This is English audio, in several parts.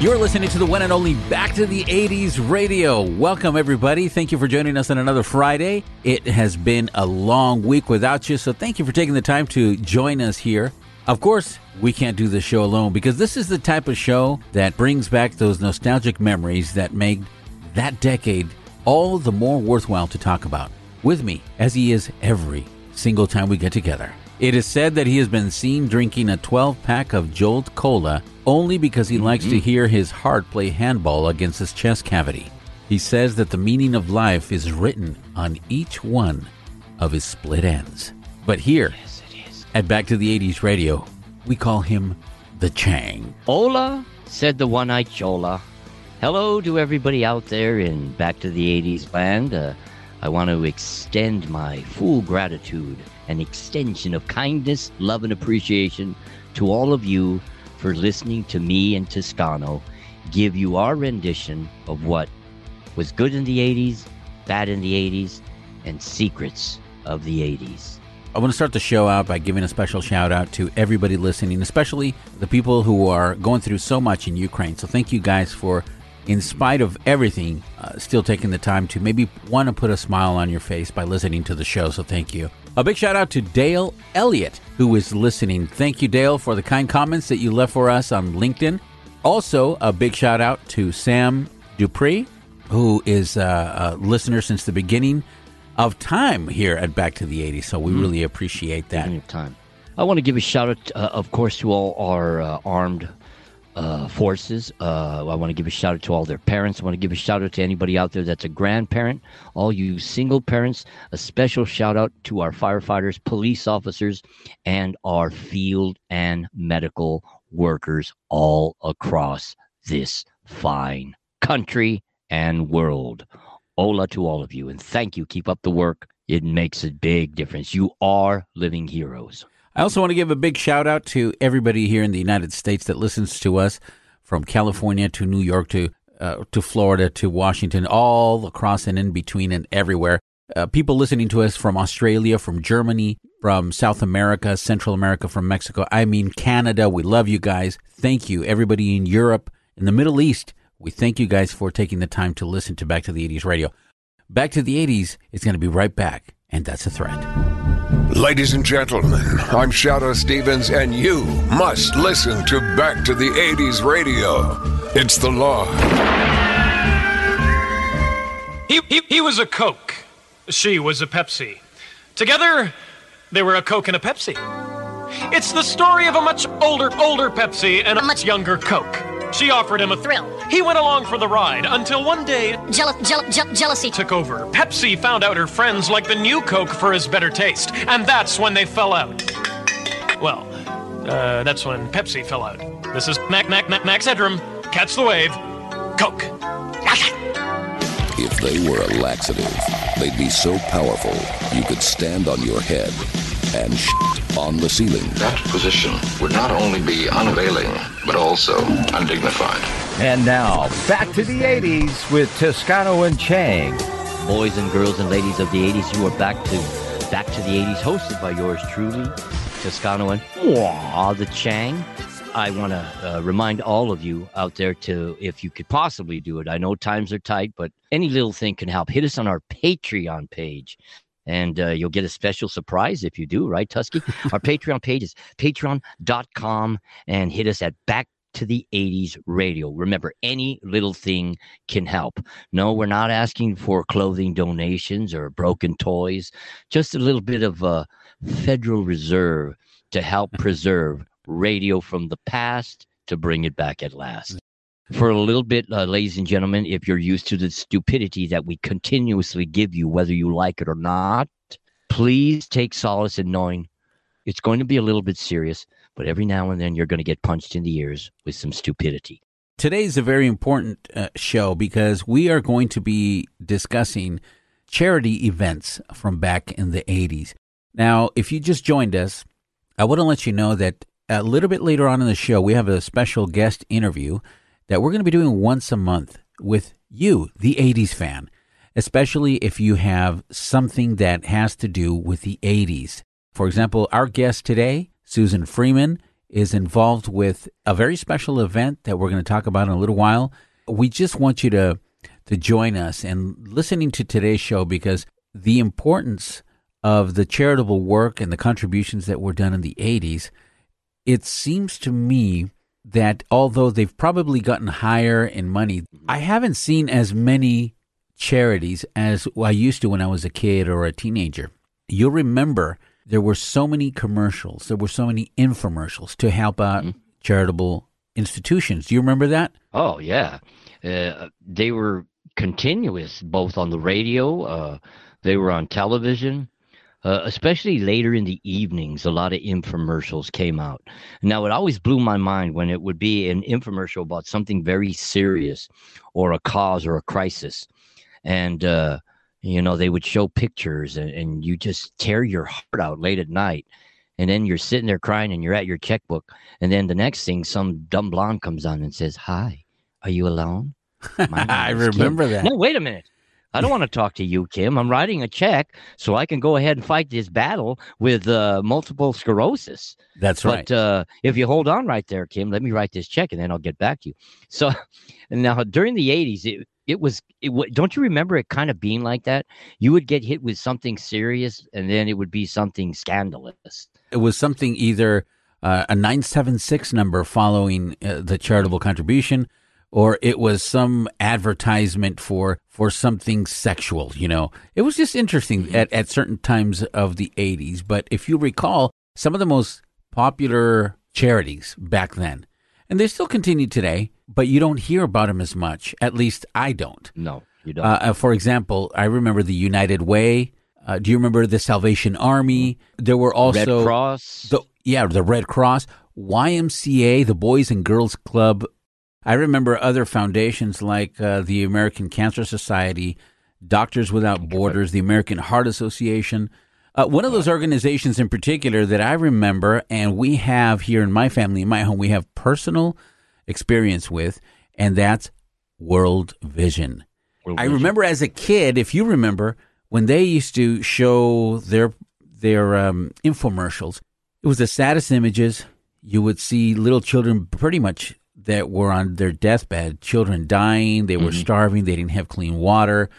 You're listening to the one and only Back to the 80s radio. Welcome, everybody. Thank you for joining us on another Friday. It has been a long week without you, so thank you for taking the time to join us here. Of course, we can't do this show alone because this is the type of show that brings back those nostalgic memories that make that decade all the more worthwhile to talk about. With me, as he is every single time we get together. It is said that he has been seen drinking a 12 pack of Jolt Cola only because he likes to hear his heart play handball against his chest cavity. He says that the meaning of life is written on each one of his split ends. But here, at Back to the 80s Radio, we call him the Chang. Hola, said the one eyed Chola. Hello to everybody out there in Back to the 80s land. Uh, I want to extend my full gratitude and extension of kindness, love, and appreciation to all of you for listening to me and Toscano give you our rendition of what was good in the 80s, bad in the 80s, and secrets of the 80s. I want to start the show out by giving a special shout out to everybody listening, especially the people who are going through so much in Ukraine. So thank you guys for, in spite of everything, uh, still taking the time to maybe want to put a smile on your face by listening to the show. So thank you. A big shout out to Dale Elliott, who is listening. Thank you, Dale, for the kind comments that you left for us on LinkedIn. Also, a big shout out to Sam Dupree, who is uh, a listener since the beginning of time here at Back to the 80s. So we really appreciate that. Time. I want to give a shout out, uh, of course, to all our uh, armed uh, forces. Uh, I want to give a shout out to all their parents. I want to give a shout out to anybody out there that's a grandparent, all you single parents. A special shout out to our firefighters, police officers, and our field and medical workers all across this fine country and world. Hola to all of you, and thank you. Keep up the work. It makes a big difference. You are living heroes. I also want to give a big shout out to everybody here in the United States that listens to us from California to New York to uh, to Florida to Washington, all across and in between and everywhere. Uh, people listening to us from Australia, from Germany, from South America, Central America, from Mexico. I mean, Canada. We love you guys. Thank you. Everybody in Europe, in the Middle East, we thank you guys for taking the time to listen to Back to the 80s radio. Back to the 80s is going to be right back, and that's a threat. Ladies and gentlemen, I'm Shadoe Stevens, and you must listen to Back to the 80s Radio. It's the law. He, he, he was a Coke. She was a Pepsi. Together, they were a Coke and a Pepsi. It's the story of a much older, older Pepsi and a much younger Coke. She offered him a Thrill. He went along for the ride until one day Jeal- jeal- jeal- jealousy. took over. Pepsi found out her friends liked the new Coke for his better taste, and that's when they fell out. Well, uh, that's when Pepsi fell out. This is Mac Mac Mac Max Headroom. Catch the wave. Coke. If they were a laxative, they'd be so powerful you could stand on your head and shit on the ceiling. That position would not only be unavailing, but also undignified. And now, back to the 80s with Toscano and Chang. Boys and girls and ladies of the 80s, you are back to Back to the 80s, hosted by yours truly, Toscano and Mwah, the Chang. I want to uh, remind all of you out there to, if you could possibly do it, I know times are tight, but any little thing can help. Hit us on our Patreon page. And uh, you'll get a special surprise if you do, right, Tusky? Our Patreon page is patreon.com and hit us at back to the 80s radio. Remember, any little thing can help. No, we're not asking for clothing donations or broken toys, just a little bit of a Federal Reserve to help preserve radio from the past to bring it back at last. For a little bit, uh, ladies and gentlemen, if you're used to the stupidity that we continuously give you, whether you like it or not, please take solace in knowing it's going to be a little bit serious, but every now and then you're going to get punched in the ears with some stupidity. Today's a very important uh, show because we are going to be discussing charity events from back in the 80s. Now, if you just joined us, I want to let you know that a little bit later on in the show, we have a special guest interview that we're going to be doing once a month with you, the 80s fan. especially if you have something that has to do with the 80s. For example, our guest today, Suzan Freeman, is involved with a very special event that we're going to talk about in a little while. We just want you to to join us and listening to today's show because the importance of the charitable work and the contributions that were done in the 80s, it seems to me that although they've probably gotten higher in money, I haven't seen as many charities as I used to when I was a kid or a teenager. You'll remember there were so many commercials, there were so many infomercials to help out mm-hmm. charitable institutions. Do you remember that? Oh, yeah. Uh, they were continuous, both on the radio, uh, they were on television. Uh, especially later in the evenings, a lot of infomercials came out. Now, it always blew my mind when it would be an infomercial about something very serious or a cause or a crisis. And, uh, you know, they would show pictures and, and you just tear your heart out late at night. And then you're sitting there crying and you're at your checkbook. And then the next thing, some dumb blonde comes on and says, Hi, are you alone? I remember Kim. that. No, wait a minute. I don't want to talk to you, Kim. I'm writing a check so I can go ahead and fight this battle with uh, multiple sclerosis. That's right. But uh, if you hold on right there, Kim, let me write this check and then I'll get back to you. So now during the 80s, it, it was, it, don't you remember it kind of being like that? You would get hit with something serious and then it would be something scandalous. It was something either uh, a 976 number following uh, the charitable contribution or it was some advertisement for for something sexual you know? It was just interesting mm-hmm. at, at certain times of the 80s but if you recall some of the most popular charities back then and they still continue today but you don't hear about them as much at least i don't. No you don't. Uh, uh for example i remember the united way. Uh, do you remember the salvation army? Mm-hmm. there were also red cross. the, yeah the red cross ymca the boys and girls club I remember other foundations like uh, the American Cancer Society, Doctors Without Borders, the American Heart Association. Uh, one of those organizations in particular that I remember, and we have here in my family, in my home, we have personal experience with, and that's World Vision. World I Vision. remember as a kid, if you remember, when they used to show their their um, infomercials, it was the saddest images. You would see little children pretty much that were on their deathbed, children dying, they were mm-hmm. starving, they didn't have clean water,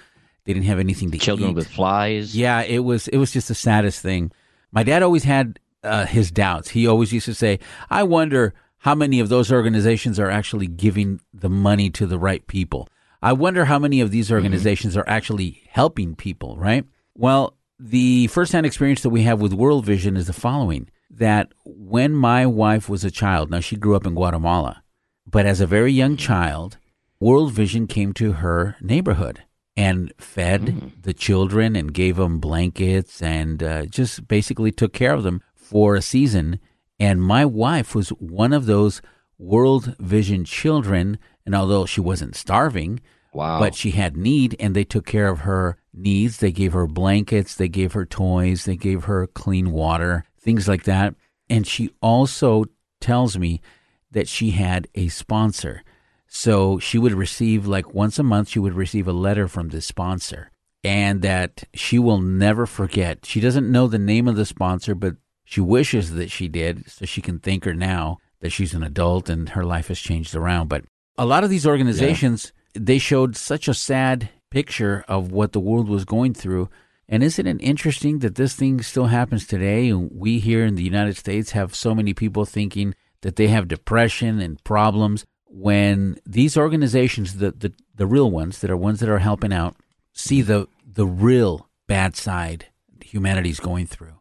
they didn't have anything to children eat. Children with flies. Yeah, it was it was just the saddest thing. My dad always had uh, his doubts. He always used to say, "I wonder how many of those organizations are actually giving the money to the right people. I wonder how many of these mm-hmm. organizations mm-hmm. are actually helping people." Right. Well, the firsthand experience that we have with World Vision is the following: that when my wife was a child, now she grew up in Guatemala but as a very young child, World Vision came to her neighborhood and fed mm. the children and gave them blankets and uh, just basically took care of them for a season. And my wife was one of those World Vision children. And although she wasn't starving, wow. but she had need, and they took care of her needs. They gave her blankets, they gave her toys, they gave her clean water, things like that. And she also tells me that she had a sponsor. So she would receive, like once a month, she would receive a letter from this sponsor and that she will never forget. She doesn't know the name of the sponsor, but she wishes that she did so she can thank her now that she's an adult and her life has changed around. But a lot of these organizations, yeah. they showed such a sad picture of what the world was going through. And isn't it interesting that this thing still happens today? And we here in the United States have so many people thinking that they have depression and problems when these organizations the, the, the real ones that are ones that are helping out see the the real bad side humanity's going through.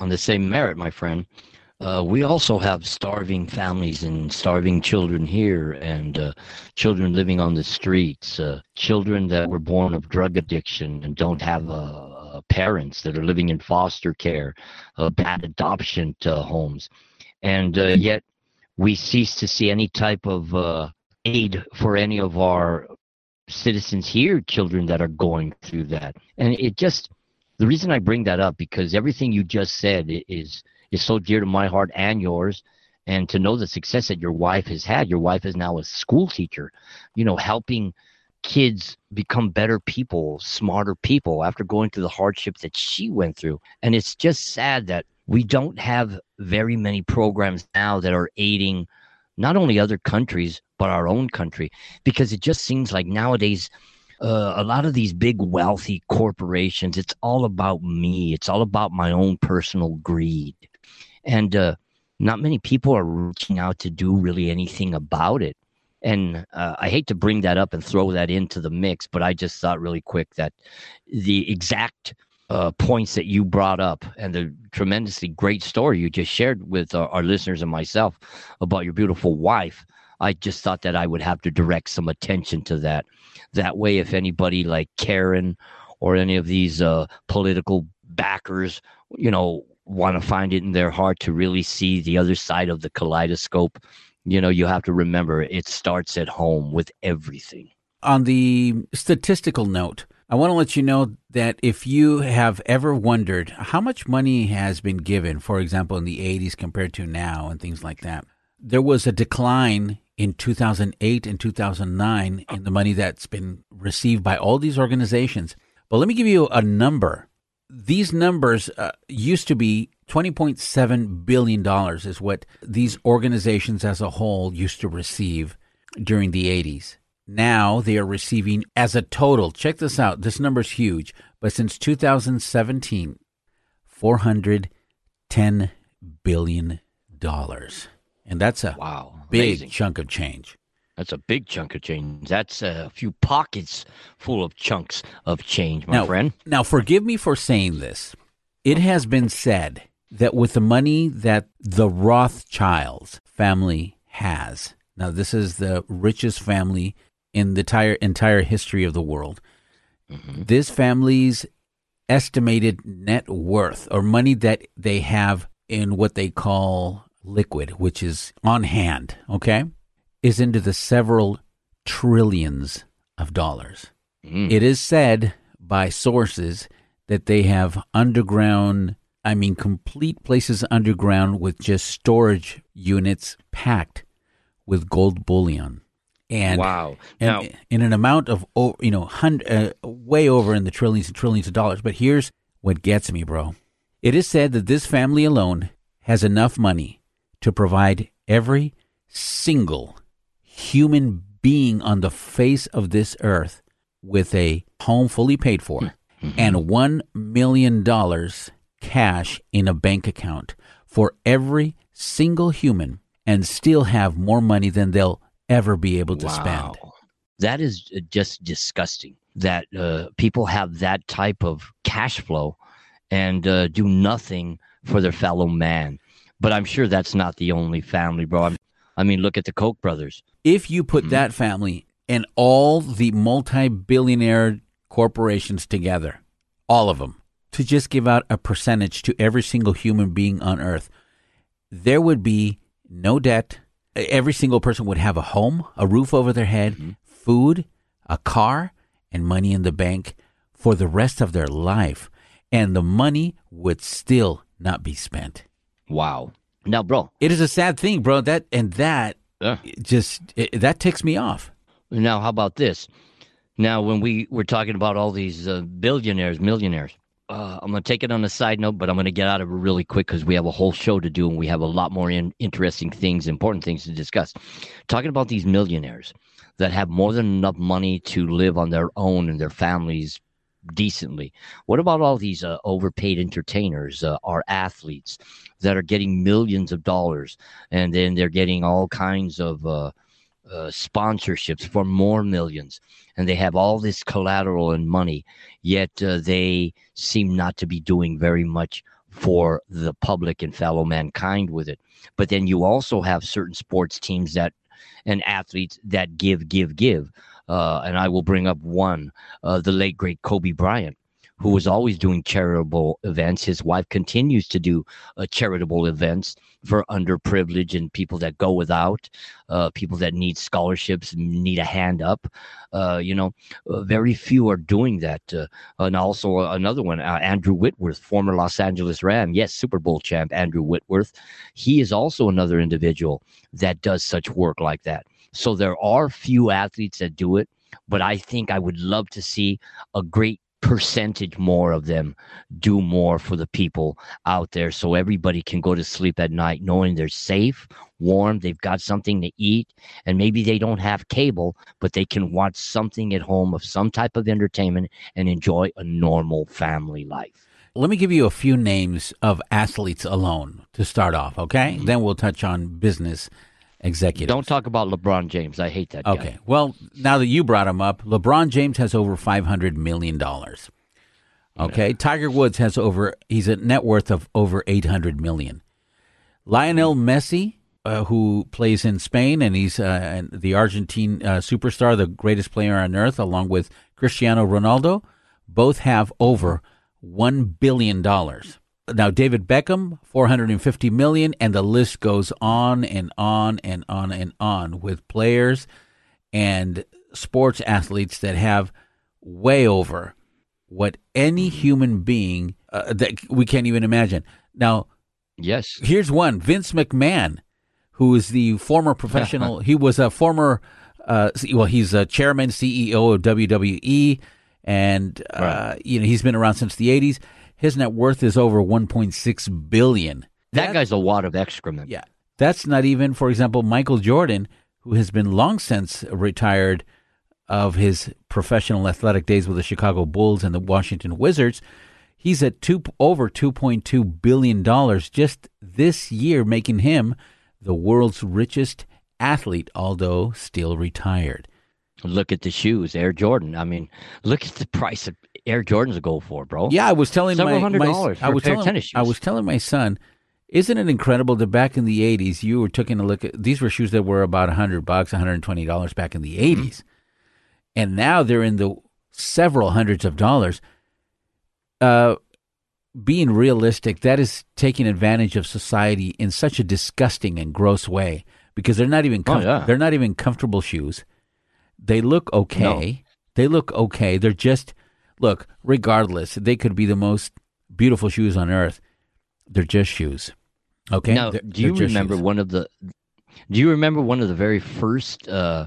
On the same merit my friend uh, we also have starving families and starving children here and uh, children living on the streets uh, children that were born of drug addiction and don't have uh, parents that are living in foster care uh, bad adoption homes. And uh, yet we cease to see any type of uh, aid for any of our citizens here, children that are going through that. And it just, the reason I bring that up because everything you just said is is so dear to my heart and yours. And to know the success that your wife has had, your wife is now a school teacher, you know, helping kids become better people, smarter people after going through the hardship that she went through. And it's just sad that we don't have very many programs now that are aiding not only other countries but our own country because it just seems like nowadays uh, a lot of these big wealthy corporations it's all about me. It's all about my own personal greed. And uh, not many people are reaching out to do really anything about it. And uh, i hate to bring that up and throw that into the mix but i just thought really quick that the exact uh, points that you brought up and the tremendously great story you just shared with our, our listeners and myself about your beautiful wife I just thought that I would have to direct some attention to that. That way, if anybody like Karen or any of these uh, political backers, you know, want to find it in their heart to really see the other side of the kaleidoscope, you know, you have to remember it starts at home with everything. On the statistical note, I want to let you know that if you have ever wondered how much money has been given, for example, in the 80s compared to now and things like that, there was a decline in 2008 and 2009 in the money that's been received by all these organizations. But let me give you a number. These numbers uh, used to be $20.7 billion, is what these organizations as a whole used to receive during the 80s. Now they are receiving as a total, check this out, this number is huge, but since 2017, $410 billion. And that's a wow, big amazing. chunk of change. That's a big chunk of change. That's a few pockets full of chunks of change, my now, friend. Now, forgive me for saying this. It has been said that with the money that the Rothschilds family has, now this is the richest family in the entire entire history of the world. Mm-hmm. This family's estimated net worth or money that they have in what they call liquid, which is on hand, okay, is into the several trillions of dollars. Mm. It is said by sources that they have underground, I mean, complete places underground with just storage units packed with gold bullion. And wow, and now, in an amount of you know, hundred, uh, way over in the trillions and trillions of dollars. But here's what gets me, bro. It is said that this family alone has enough money to provide every single human being on the face of this earth with a home fully paid for mm-hmm. and $1 million cash in a bank account for every single human and still have more money than they'll ever be able to wow. spend. That is uh, just disgusting that uh, people have that type of cash flow and uh, do nothing for their fellow man. But I'm sure that's not the only family, bro. I'm, i mean, look at the Koch brothers. If you put mm-hmm. that family and all the multi billionaire corporations together, all of them, to just give out a percentage to every single human being on earth, there would be no debt. Every single person would have a home, a roof over their head, mm-hmm. food, a car, and money in the bank for the rest of their life. And the money would still not be spent. Wow. Now, bro, it is a sad thing, bro. That and that uh, just it, that ticks me off. Now, how about this? Now, when we were talking about all these uh, billionaires, millionaires, uh, I'm going to take it on a side note, but I'm going to get out of it really quick because we have a whole show to do and we have a lot more in- interesting things, important things to discuss. Talking about these millionaires that have more than enough money to live on their own and their families decently. What about all these uh, overpaid entertainers, uh, our athletes that are getting millions of dollars and then they're getting all kinds of uh, sponsorships for more millions and they have all this collateral and money, yet uh, they seem not to be doing very much for the public and fellow mankind with it. But then you also have certain sports teams that and athletes that give, give, give uh, and I will bring up one, uh, the late great Kobe Bryant, who was always doing charitable events. His wife continues to do uh, charitable events for underprivileged and people that go without, uh, people that need scholarships, need a hand up. Uh, you know, uh, very few are doing that. Uh, and also another one, uh, Andrew Whitworth, former Los Angeles Ram, yes, Super Bowl champ Andrew Whitworth. He is also another individual that does such work like that. So there are few athletes that do it. but I think I would love to see a great percentage more of them do more for the people out there so everybody can go to sleep at night knowing they're safe, warm, they've got something to eat, and maybe they don't have cable, but they can watch something at home of some type of entertainment and enjoy a normal family life. Let me give you a few names of athletes alone to start off, okay? Mm-hmm. Then we'll touch on business executives. Don't talk about LeBron James. I hate that Okay. guy. Well, now that you brought him up, LeBron James has over five hundred million dollars. Okay. Tiger Woods has over. He's a net worth of over eight hundred million. Lionel Messi, uh, who plays in Spain, and he's uh, and the Argentine uh, superstar, the greatest player on earth, along with Cristiano Ronaldo, both have over one billion dollars. Now, David Beckham, four hundred and fifty million, and the list goes on and on and on and on with players and sports athletes that have way over what any human being uh, that we can't even imagine. Now, Yes. here's one Vince McMahon, who is the former professional, he was a former, uh, well, he's a chairman, CEO of WWE, and, uh, Right. you know, he's been around since the 80s. His net worth is over 1.6 billion. That guy's a wad of excrement. Yeah. That's not even, for example, Michael Jordan, who has been long since retired of his professional athletic days with the Chicago Bulls and the Washington Wizards. He's at two over two point two billion dollars just this year, making him the world's richest athlete, although still retired. Look at the shoes, Air Jordan. I mean, look at the price of Air Jordans go for, bro. Yeah, I was telling Several my, hundred my dollars I was telling I was telling my son, isn't it incredible that back in the '80s you were taking a look at these were shoes that were about hundred bucks, one hundred twenty dollars back in the '80s, Mm-hmm. and now they're in the several hundreds of dollars. Uh, being realistic, that is taking advantage of society in such a disgusting and gross way because they're not even Oh, yeah. they're not even comfortable shoes. They look okay. They look okay. They're just look, regardless, they could be the most beautiful shoes on earth. They're just shoes. Okay. Now, They're- do you remember shoes. one of the? Do you remember one of the very first uh,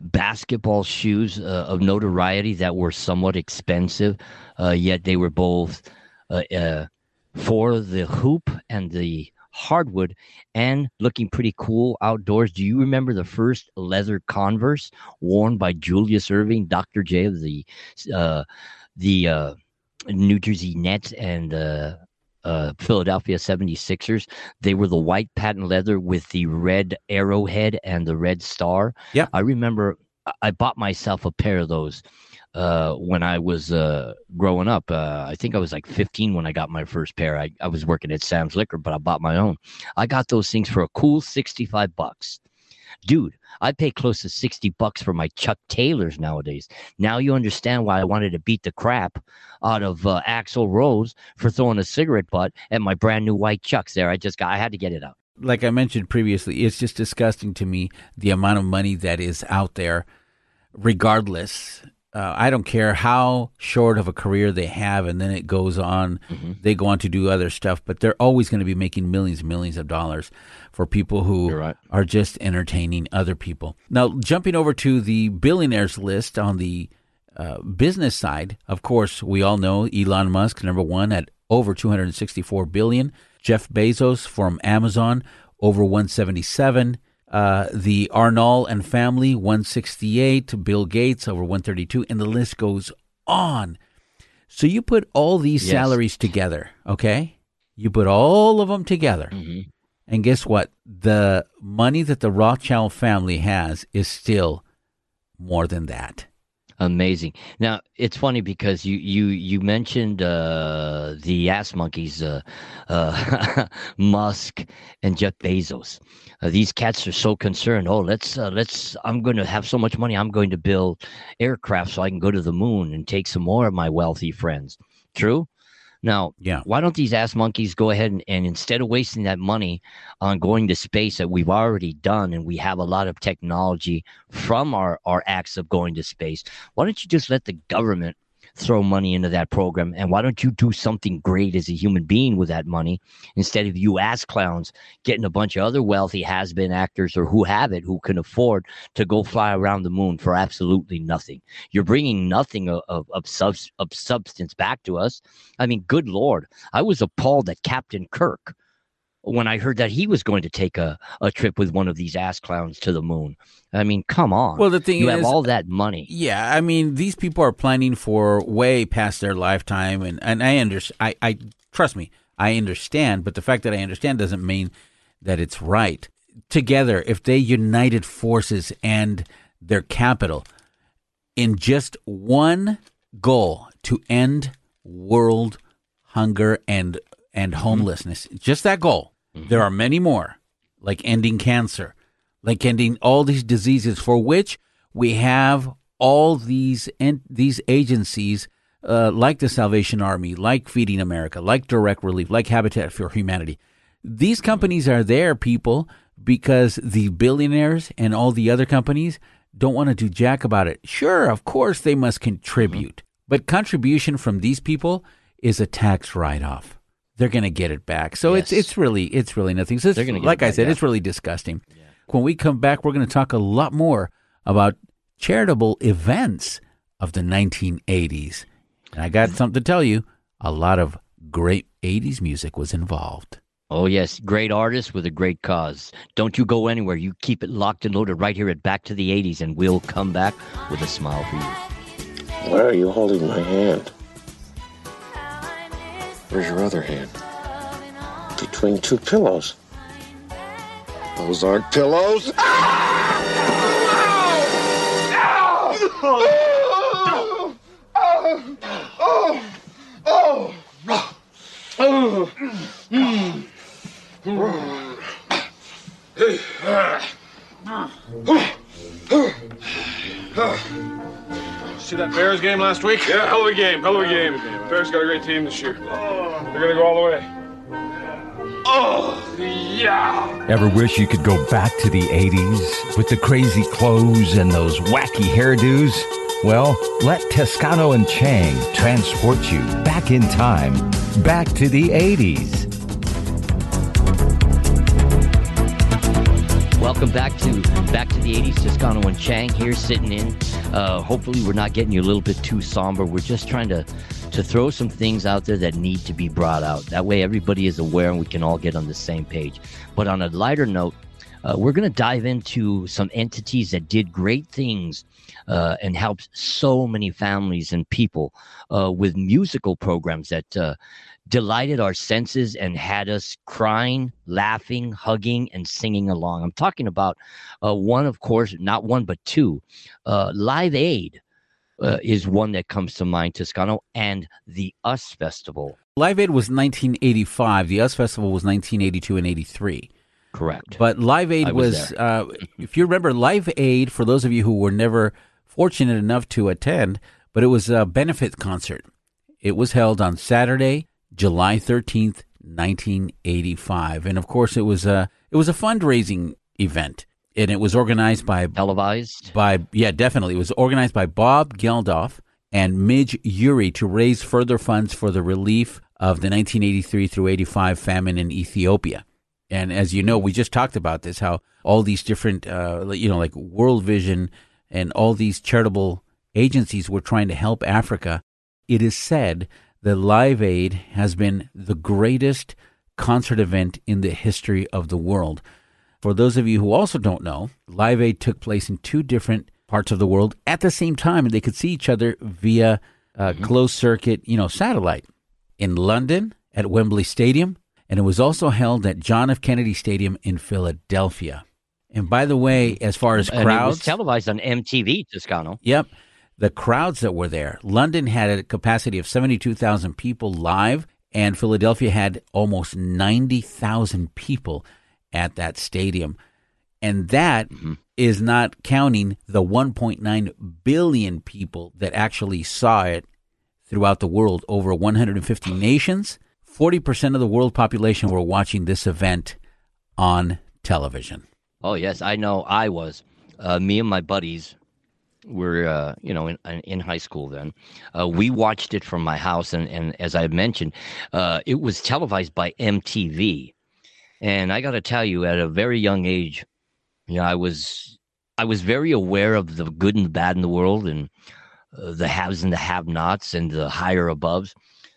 basketball shoes uh, of notoriety that were somewhat expensive, uh, yet they were both uh, uh, for the hoop and the hardwood and looking pretty cool outdoors. Do you remember the first leather Converse worn by Julius Erving, Dr. J of the uh, the uh, New Jersey Nets and uh, uh, Philadelphia 76ers? They were the white patent leather with the red arrowhead and the red star. Yeah. I remember I- I bought myself a pair of those uh, when I was uh, growing up. Uh, I think I was like 15 when I got my first pair. I, I was working at Sam's Liquor, but I bought my own. I got those things for a cool 65 bucks. Dude, I pay close to 60 bucks for my Chuck Taylors nowadays. Now you understand why I wanted to beat the crap out of uh, Axl Rose for throwing a cigarette butt at my brand new white Chucks there. I just got, I had to get it out. like I mentioned previously, it's just disgusting to me the amount of money that is out there, regardless. Uh, I don't care how short of a career they have, and then it goes on. Mm-hmm. They go on to do other stuff, but they're always going to be making millions and millions of dollars for people who right. are just entertaining other people. Now, jumping over to the billionaires list on the uh, business side, of course, we all know Elon Musk, number one at over 264 billion. Jeff Bezos from Amazon, over 177. Uh, the Arnault and family, 168. Bill Gates, over 132. And the list goes on. So you put all these Yes. salaries together, okay? You put all of them together. Mm-hmm. And guess what? The money that the Rothschild family has is still more than that. Amazing. Now it's funny because you you you mentioned uh, the ass monkeys, uh, uh, Musk and Jeff Bezos. Uh, these cats are so concerned. Oh, let's uh, let's. I'm going to have so much money. I'm going to build aircraft so I can go to the moon and take some more of my wealthy friends. True. Now, Yeah. why don't these ass monkeys go ahead and, and instead of wasting that money on going to space that we've already done and we have a lot of technology from our, our acts of going to space, why don't you just let the government throw money into that program? And why don't you do something great as a human being with that money instead of you ass clowns getting a bunch of other wealthy has been actors or who have it who can afford to go fly around the moon for absolutely nothing? You're bringing nothing of, of, of, subs, of substance back to us. I mean, good Lord, I was appalled that Captain Kirk when I heard that he was going to take a, a trip with one of these ass clowns to the moon. I mean, come on. Well, the thing you is, have all that money. Yeah, I mean, these people are planning for way past their lifetime, and and I understand. I, I trust me, I understand. But the fact that I understand doesn't mean that it's right. Together, if they united forces and their capital in just one goal to end world hunger and and homelessness, mm-hmm. just that goal. There are many more, like ending cancer, like ending all these diseases for which we have all these en- these agencies uh, like the Salvation Army, like Feeding America, like Direct Relief, like Habitat for Humanity. These companies are there, people, because the billionaires and all the other companies don't want to do jack about it. Sure, of course they must contribute, mm-hmm. but contribution from these people is a tax write off they're going to get it back. So yes. it's it's really it's really nothing. So it's, like I said, yeah. it's really disgusting. Yeah. When we come back, we're going to talk a lot more about charitable events of the 1980s. And I got something to tell you. A lot of great 80s music was involved. Oh, yes. Great artists with a great cause. Don't you go anywhere. You keep it locked and loaded right here at Back to the 80s, and we'll come back with a smile for you. Why are you holding my hand? Where's your other hand? Between two pillows. Those aren't pillows. See that Bears game last week? Yeah, hell of a game, hell of a game. Bears got a great team this year. Oh. They're gonna go all the way. Oh, yeah. Ever wish you could go back to the 80s with the crazy clothes and those wacky hairdos? Well, let Toscano and Chang transport you back in time, back to the 80s. Welcome back to back to the 80s. Toscano and Chang here sitting in. Uh, hopefully, we're not getting you a little bit too somber. We're just trying to to throw some things out there that need to be brought out. That way, everybody is aware and we can all get on the same page. But on a lighter note, uh, we're going to dive into some entities that did great things uh, and helped so many families and people uh, with musical programs that uh, delighted our senses and had us crying, laughing, hugging, and singing along. I'm talking about uh, one, of course, not one, but two uh, Live Aid uh, is one that comes to mind, Toscano, and the US Festival. Live Aid was 1985. The US Festival was 1982 and 83. Correct. But Live Aid was, was uh, if you remember, Live Aid, for those of you who were never fortunate enough to attend, but it was a benefit concert. It was held on Saturday, July 13th, 1985. And of course, it was a, it was a fundraising event and it was organized by televised by yeah definitely it was organized by Bob Geldof and Midge Ure to raise further funds for the relief of the 1983 through 85 famine in Ethiopia. And as you know, we just talked about this how all these different uh, you know like World Vision and all these charitable agencies were trying to help Africa. It is said that Live Aid has been the greatest concert event in the history of the world. For those of you who also don't know, Live Aid took place in two different parts of the world at the same time, and they could see each other via uh, mm-hmm. closed circuit, you know, satellite. In London at Wembley Stadium, and it was also held at John F. Kennedy Stadium in Philadelphia. And by the way, as far as crowds, and it was televised on MTV, Toscano. Yep, the crowds that were there. London had a capacity of seventy-two thousand people live, and Philadelphia had almost ninety thousand people at that stadium. And that mm-hmm. is not counting the 1.9 billion people that actually saw it throughout the world, over 150 nations. 40% of the world population were watching this event on television. Oh, yes, I know I was. Uh, me and my buddies were uh, you know in in high school then. Uh, we watched it from my house, and and as I mentioned, uh, it was televised by MTV, and I got to tell you, at a very young age, you know, I was I was very aware of the good and the bad in the world, and uh, the haves and the have-nots, and the higher aboves.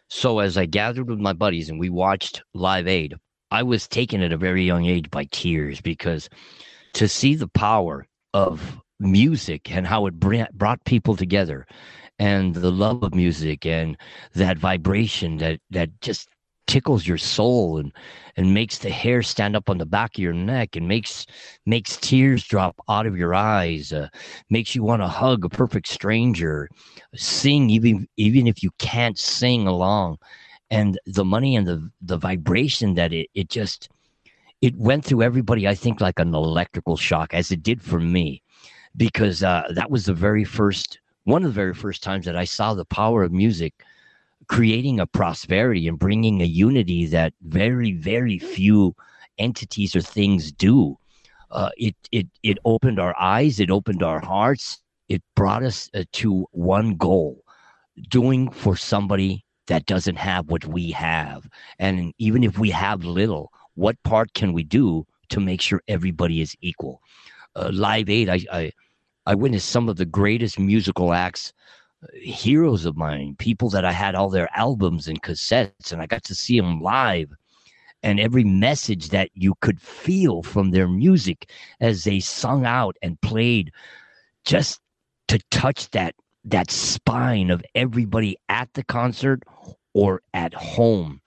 So as I gathered with my buddies and we watched Live Aid, I was taken at a very young age by tears because to see the power of music and how it brought people together and the love of music and that vibration that that just tickles your soul and and makes the hair stand up on the back of your neck and makes makes tears drop out of your eyes uh, makes you want to hug a perfect stranger sing even even if you can't sing along. And the money and the the vibration that it it just it went through everybody i think like an electrical shock as it did for me because uh, that was the very first one of the very first times that i saw the power of music creating a prosperity and bringing a unity that very very few entities or things do. Uh, it it it opened our eyes it opened our hearts it brought us uh, to one goal doing for somebody that doesn't have what we have. And even if we have little what part can we do to make sure everybody is equal uh, live aid I, I i witnessed some of the greatest musical acts heroes of mine, people that I had all their albums and cassettes, and I got to see them live. And every message that you could feel from their music as they sung out and played, just to touch that that spine of everybody at the concert or at home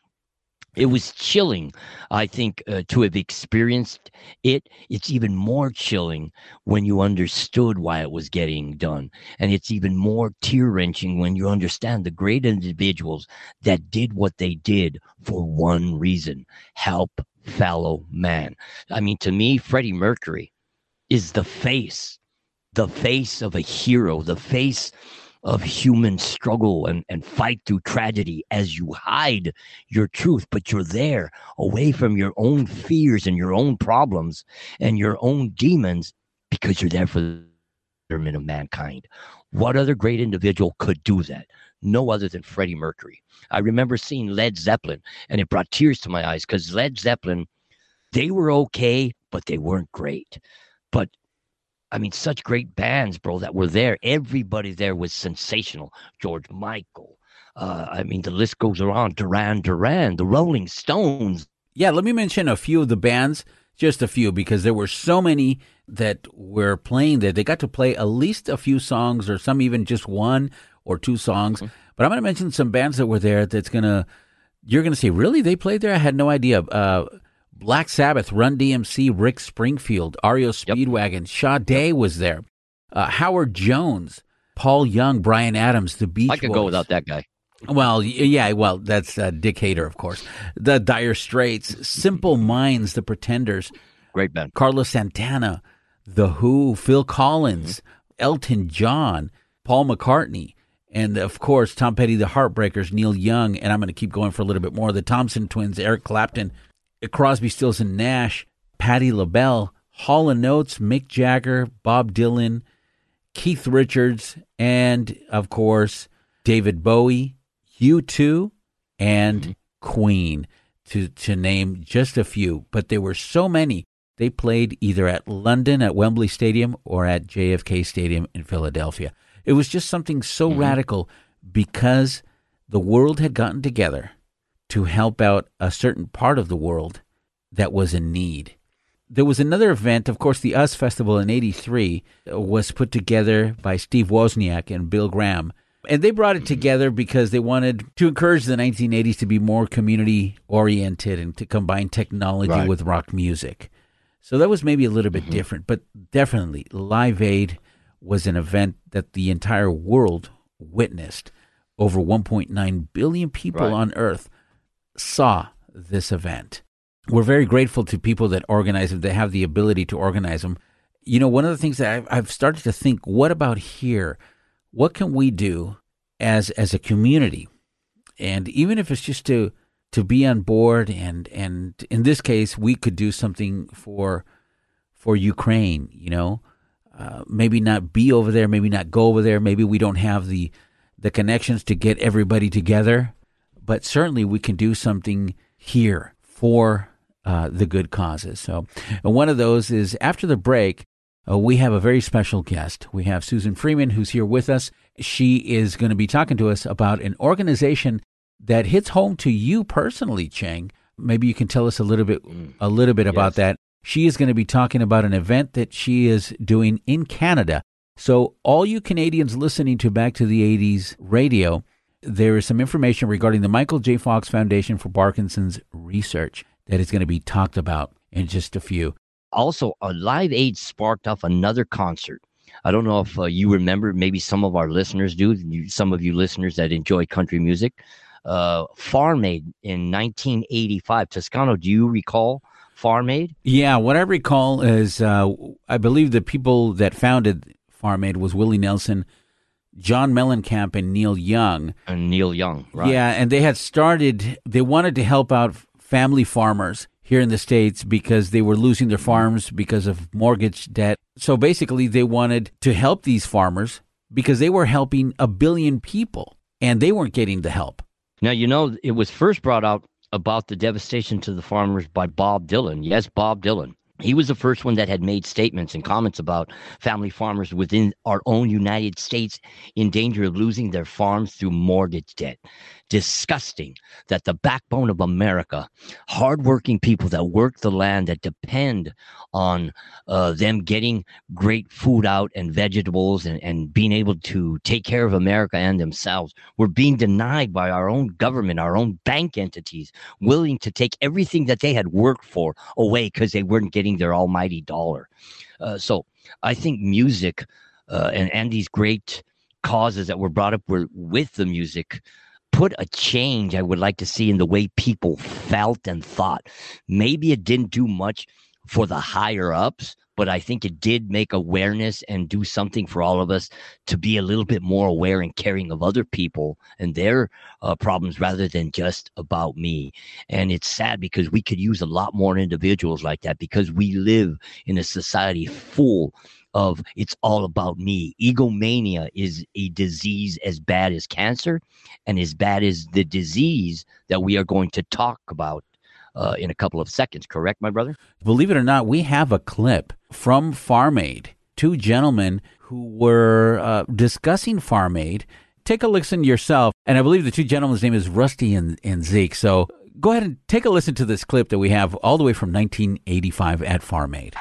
it was chilling i think uh, to have experienced it. It's even more chilling when you understood why it was getting done and it's even more tear-wrenching when you understand the great individuals that did what they did for one reason help fellow man. I mean to me freddie mercury is the face the face of a hero the face of human struggle and, and fight through tragedy as you hide your truth, but you're there away from your own fears and your own problems and your own demons because you're there for the betterment of mankind. What other great individual could do that? No other than Freddie Mercury. I remember seeing Led Zeppelin and it brought tears to my eyes because Led Zeppelin, they were okay, but they weren't great. But I mean, such great bands, bro, that were there. Everybody there was sensational. George Michael. Uh, I mean, the list goes around. Duran Duran, the Rolling Stones. Yeah, let me mention a few of the bands, just a few, because there were so many that were playing there. They got to play at least a few songs, or some even just one or two songs. Mm-hmm. But I'm going to mention some bands that were there. That's gonna, you're gonna say, really? They played there? I had no idea. Uh, Black Sabbath, Run DMC, Rick Springfield, REO Speedwagon, yep. Sade was there, uh, Howard Jones, Paul Young, Bryan Adams, the Beach I could Boys. go without that guy. Well, yeah, well, that's uh, Dick Hater, of course. The Dire Straits, Simple Minds, The Pretenders, great band. Carlos Santana, The Who, Phil Collins, mm-hmm. Elton John, Paul McCartney, and of course Tom Petty, The Heartbreakers, Neil Young, and I'm going to keep going for a little bit more. The Thompson Twins, Eric Clapton, Crosby, Stills, and Nash, Patti LaBelle, Hall & Oates, Mick Jagger, Bob Dylan, Keith Richards, and of course David Bowie, U2, and mm-hmm. Queen, to to name just a few. But there were so many. They played either at London at Wembley Stadium or at JFK Stadium in Philadelphia. It was just something so mm-hmm. radical because the world had gotten together to help out a certain part of the world that was in need. There was another event, of course, the US Festival in 83 was put together by Steve Wozniak and Bill Graham. And they brought it together because they wanted to encourage the 1980s to be more community oriented and to combine technology right. with rock music. So that was maybe a little bit mm-hmm. different, but definitely Live Aid was an event that the entire world witnessed. Over 1.9 billion people right. on earth saw this event. We're very grateful to people that organize them, that have the ability to organize them. You know, one of the things that I've, I've started to think, what about here? What can we do as as a community? And even if it's just to to be on board and and in this case we could do something for for Ukraine, you know. uh, maybe not be over there, maybe not go over there, maybe we don't have the the connections to get everybody together, but certainly we can do something here for uh, the good causes. So, one of those is after the break. Uh, we have a very special guest. We have Suzan Freeman, who's here with us. She is going to be talking to us about an organization that hits home to you personally, Chang. Maybe you can tell us a little bit, a little bit about that. She is going to be talking about an event that she is doing in Canada. So, all you Canadians listening to Back to the 80s radio, there is some information regarding the Michael J. Fox Foundation for Parkinson's research that is going to be talked about in just a few. Also, a Live Aid sparked off another concert. I don't know if uh, you remember, maybe some of our listeners do, you, some of you listeners that enjoy country music. Uh, Farm Aid in 1985. Toscano, do you recall Farm Aid? Yeah, what I recall is uh, I believe the people that founded Farm Aid was Willie Nelson, John Mellencamp, and Neil Young. And Neil Young, right? Yeah, and they had started, they wanted to help out family farmers here in the States because they were losing their farms because of mortgage debt. So basically, they wanted to help these farmers because they were helping a billion people and they weren't getting the help. Now, you know, it was first brought out about the devastation to the farmers by Bob Dylan. Yes, Bob Dylan. He was the first one that had made statements and comments about family farmers within our own United States in danger of losing their farms through mortgage debt. Disgusting that the backbone of America, hardworking people that work the land, that depend on uh, them getting great food out and vegetables and, and being able to take care of America and themselves, were being denied by our own government, our own bank entities, willing to take everything that they had worked for away because they weren't getting their almighty dollar. Uh, so I think music uh, and, and these great causes that were brought up were with the music put a change I would like to see in the way people felt and thought. Maybe it didn't do much for the higher ups, but I think it did make awareness and do something for all of us to be a little bit more aware and caring of other people and their uh, problems rather than just about me. And it's sad because we could use a lot more individuals like that because we live in a society full of it's all about me. Egomania is a disease as bad as cancer and as bad as the disease that we are going to talk about uh, in a couple of seconds. Correct, my brother? Believe it or not, we have a clip from Farm Aid. Two gentlemen who were uh, discussing Farm Aid. Take a listen yourself. And I believe the two gentlemen's name is Rusty and, and Zeke. So go ahead and take a listen to this clip that we have all the way from 1985 at Farm Aid.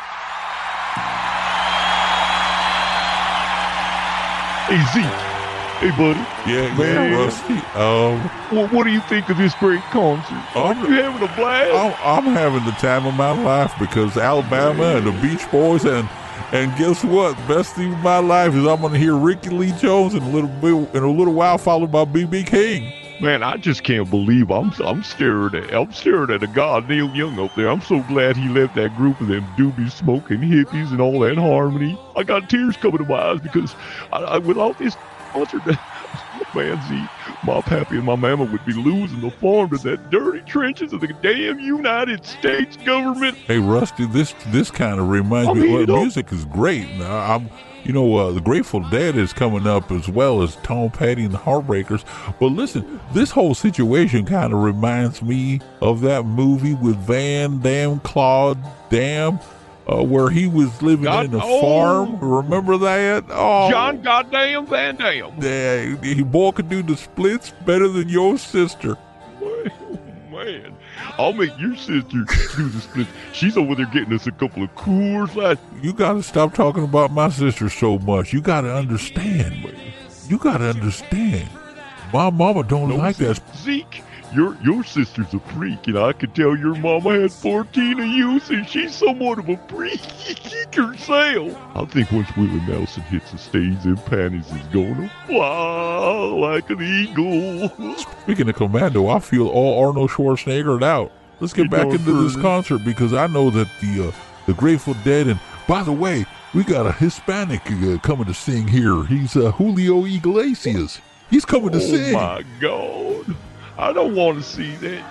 Hey Zeke. Hey buddy. Yeah, Man. yeah, Rusty. Um, What, what do you think of this great concert? Are you having a blast? I'm, I'm having the time of my life because Alabama and the Beach Boys and and guess what? Best thing of my life is I'm gonna hear Rickie Lee Jones in a little bit in a little while, followed by BB King. Man, I just can't believe I'm I'm staring at I'm staring at a god Neil Young up there. I'm so glad he left that group of them doobie smoking hippies and all that harmony. I got tears coming to my eyes because I, I without this concert, man, Z, my pappy and my mama would be losing the farm to that dirty trenches of the damn United States government. Hey Rusty, this this kind of reminds I me. Well, music is great. Now, I'm, you know, uh, the Grateful Dead is coming up as well as Tom Petty and the Heartbreakers. But listen, this whole situation kind of reminds me of that movie with Van Damme, Claude Dam, uh, where he was living God- in a oh. farm. Remember that? Oh, John Goddamn Van Damme. Yeah, he boy could do the splits better than your sister. Man, I'll make your sister do the split. She's over there getting us a couple of Coors Light. You got to stop talking about my sister so much. You got to understand. You got to understand. My mama don't No, like that. Zeke, your your sister's a freak, and I can tell your mama had 14 of you, so she's somewhat of a freak herself. I think once Willie Nelson hits the stage, them panties is gonna fly like an eagle. Speaking of Commando, I feel all Arnold Schwarzenegger out. Let's get You back into this concert because I know that the uh, the Grateful Dead and by the way, we got a Hispanic uh, coming to sing here. He's uh, Julio Iglesias. He's coming to oh sing. my God. I don't want to see that.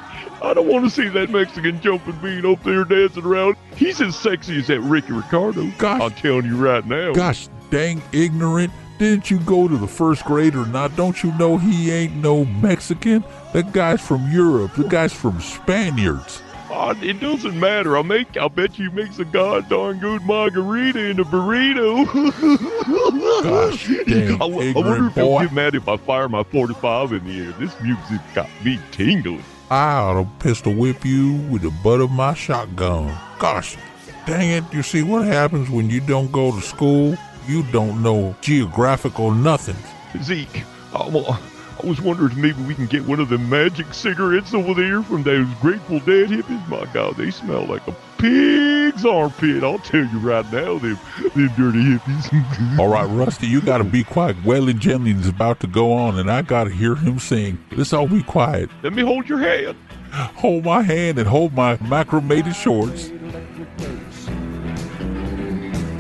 I don't want to see that Mexican jumping bean up there dancing around. He's as sexy as that Ricky Ricardo. Gosh. I'm telling you right now. Gosh dang ignorant. Didn't you go to the first grade or not? Don't you know he ain't no Mexican? That guy's from Europe. The guy's from Spaniards. Oh, it doesn't matter. I'll make. I'll bet you makes a god darn good margarita in a burrito. Gosh dang I, I wonder if he'll get mad if I fire my 45 in the air. This music got me tingling. I ought to pistol whip you with the butt of my shotgun. Gosh, dang it. You see what happens when you don't go to school? You don't know geographical nothing. Zeke, I'm, uh, I was wondering if maybe we can get one of the magic cigarettes over there from those Grateful Dead hippies. My God, they smell like a pig's armpit. I'll tell you right now, them, them dirty hippies. All right, Rusty, you got to be quiet. Waylon Jennings is about to go on, and I got to hear him sing. Let's all be quiet. Let me hold your hand. Hold my hand and hold my macramated shorts.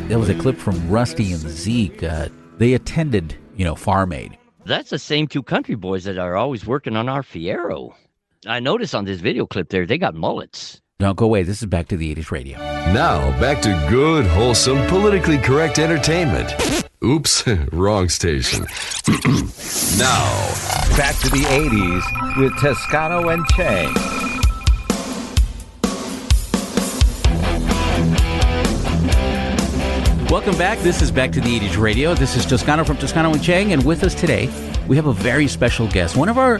That was a clip from Rusty and Zeke. Uh, they attended, you know, Farm Aid. That's the same two country boys that are always working on our Fiero. I noticed on this video clip there, they got mullets. Don't go away. This is Back to the 80s Radio. Now, back to good, wholesome, politically correct entertainment. Oops, wrong station. now, Back to the 80s with Toscano and Chang. Welcome back. This is Back to the 80s Radio. This is Toscano from Toscano and Chang, and with us today, we have a very special guest. One of our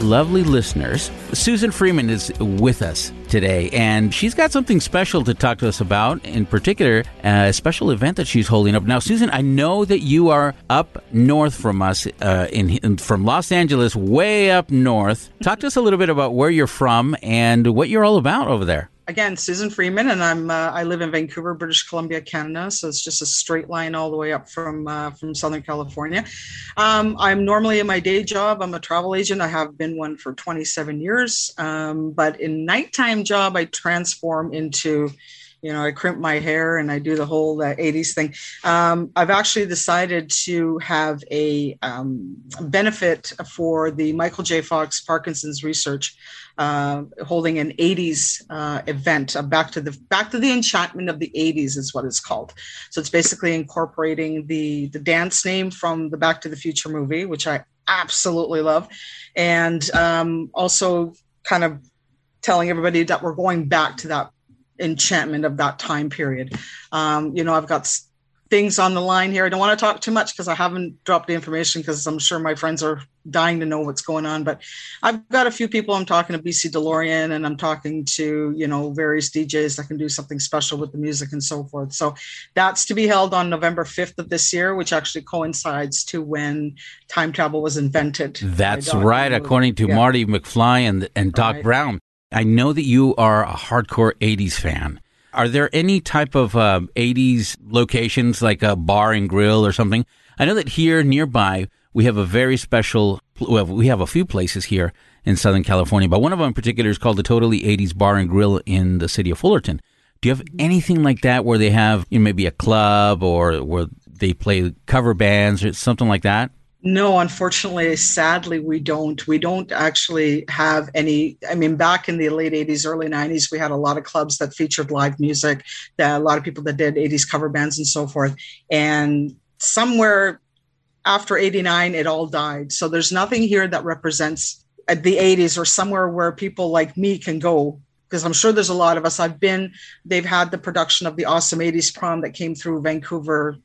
lovely listeners, Suzan Freeman, is with us today, and she's got something special to talk to us about. In particular, a special event that she's holding up. Now, Suzan, I know that you are up north from us, uh, in, in from Los Angeles, way up north. Talk to us a little bit about where you're from and what you're all about over there. Again, Suzan Freeman, and I'm uh, I live in Vancouver, British Columbia, Canada. So it's just a straight line all the way up from uh, from Southern California. Um, I'm normally in my day job. I'm a travel agent. I have been one for 27 years. Um, but in nighttime job, I transform into you know, I crimp my hair and I do the whole uh, 80s thing. Um, I've actually decided to have a um, benefit for the Michael J. Fox Parkinson's Research, uh, holding an 80s uh, event, back to the back to the enchantment of the 80s is what it's called. So it's basically incorporating the the dance name from the Back to the Future movie, which I absolutely love, and um, also kind of telling everybody that we're going back to that enchantment of that time period. Um, you know, I've got things on the line here. I don't want to talk too much because I haven't dropped the information because I'm sure my friends are dying to know what's going on. But I've got a few people I'm talking to BC DeLorean and I'm talking to, you know, various DJs that can do something special with the music and so forth. So that's to be held on November 5th of this year, which actually coincides to when time travel was invented. That's right, Brown. according to Yeah. Marty McFly and and Doc Right. Brown. I know that you are a hardcore '80s fan. Are there any type of um, '80s locations like a bar and grill or something? I know that here nearby we have a very special. Well, we have a few places here in Southern California, but one of them in particular is called the Totally '80s Bar and Grill in the city of Fullerton. Do you have anything like that where they have you know, maybe a club or where they play cover bands or something like that? No, unfortunately, sadly, we don't. We don't actually have any. I mean, back in the late 80s, early 90s, we had a lot of clubs that featured live music, that a lot of people that did 80s cover bands and so forth. And somewhere after 89, it all died. So there's nothing here that represents uh, the 80s or somewhere where people like me can go. Because I'm sure there's a lot of us. I've been, they've had the production of the Awesome 80s prom that came through Vancouver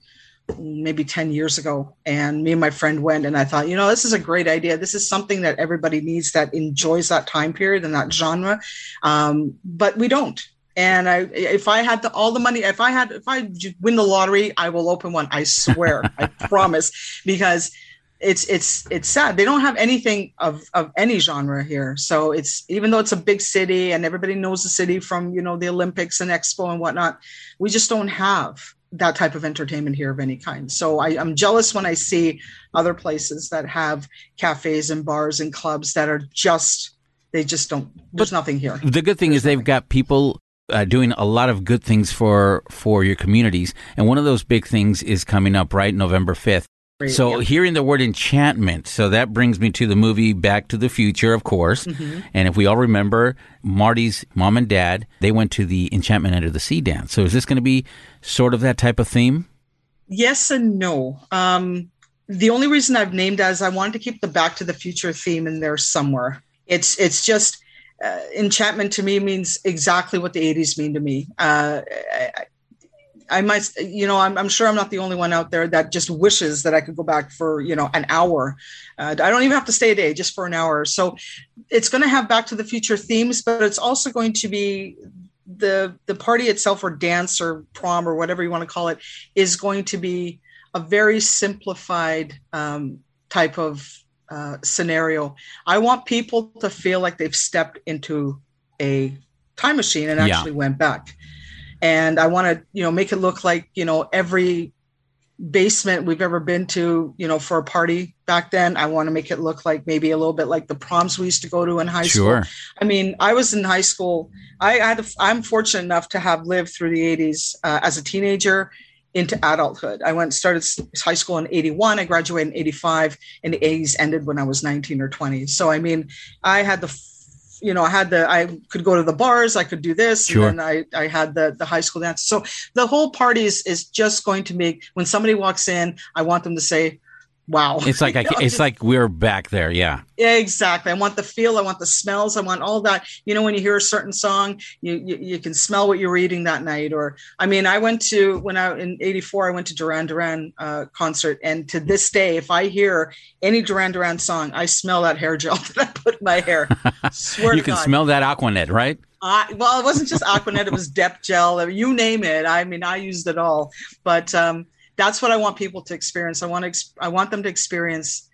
maybe 10 years ago and me and my friend went and i thought you know this is a great idea. This is something that everybody needs that enjoys that time period and that genre um, but we don't. And i if i had the, all the money if i had if i win the lottery i will open one i swear i promise because it's it's it's sad. They don't have anything of of any genre here. So it's even though it's a big city and everybody knows the city from you know the olympics and expo and whatnot we just don't have that type of entertainment here of any kind. So I, I'm jealous when I see other places that have cafes and bars and clubs that are just they just don't. There's nothing here. The good thing is they've got people uh, doing a lot of good things for for your communities, and one of those big things is coming up right November fifth. So hearing the word enchantment, so that brings me to the movie Back to the Future, of course. Mhm. And if we all remember, Marty's mom and dad, they went to the Enchantment Under the Sea dance. So is this going to be sort of that type of theme? Yes and no. Um, the only reason I've named as I wanted to keep the Back to the Future theme in there somewhere. It's it's just uh, enchantment to me means exactly what the '80s mean to me. Uh, I, I- might, you know, I'm, I'm sure I'm not the only one out there that just wishes that I could go back for, you know, an hour. Uh, I don't even have to stay a day, just for an hour. So it's going to have Back to the Future themes, but it's also going to be the the party itself, or dance, or prom, or whatever you want to call it, is going to be a very simplified um, type of uh, scenario. I want people to feel like they've stepped into a time machine and Yeah. actually went back and I want to, you know, make it look like, you know, every basement we've ever been to, you know, for a party back then. I want to make it look like maybe a little bit like the proms we used to go to in high Sure. school. I mean, I was in high school. I had, I'm fortunate enough to have lived through the 80s uh, as a teenager into adulthood. I went started high school in 81. I graduated in 85 and the 80s ended when I was 19 or 20. So, I mean, I had the you know, I had the I could go to the bars, I could do this, Sure. and then I I had the the high school dance. So the whole party is is just going to make when somebody walks in, I want them to say, "Wow!" It's like I, it's like we're back there. Yeah. yeah, exactly. I want the feel. I want the smells. I want all that. You know, when you hear a certain song, you you, you can smell what you're eating that night. Or, I mean, I went to when I in '84, I went to Duran Duran uh, concert, and to this day, if I hear any Duran Duran song, I smell that hair gel that I put in my hair. Swear you can God. smell that Aquanet, right? I, well, it wasn't just Aquanet; it was Dep Gel. You name it. I mean, I used it all. But um, that's what I want people to experience. I want to. Ex- I want them to experience,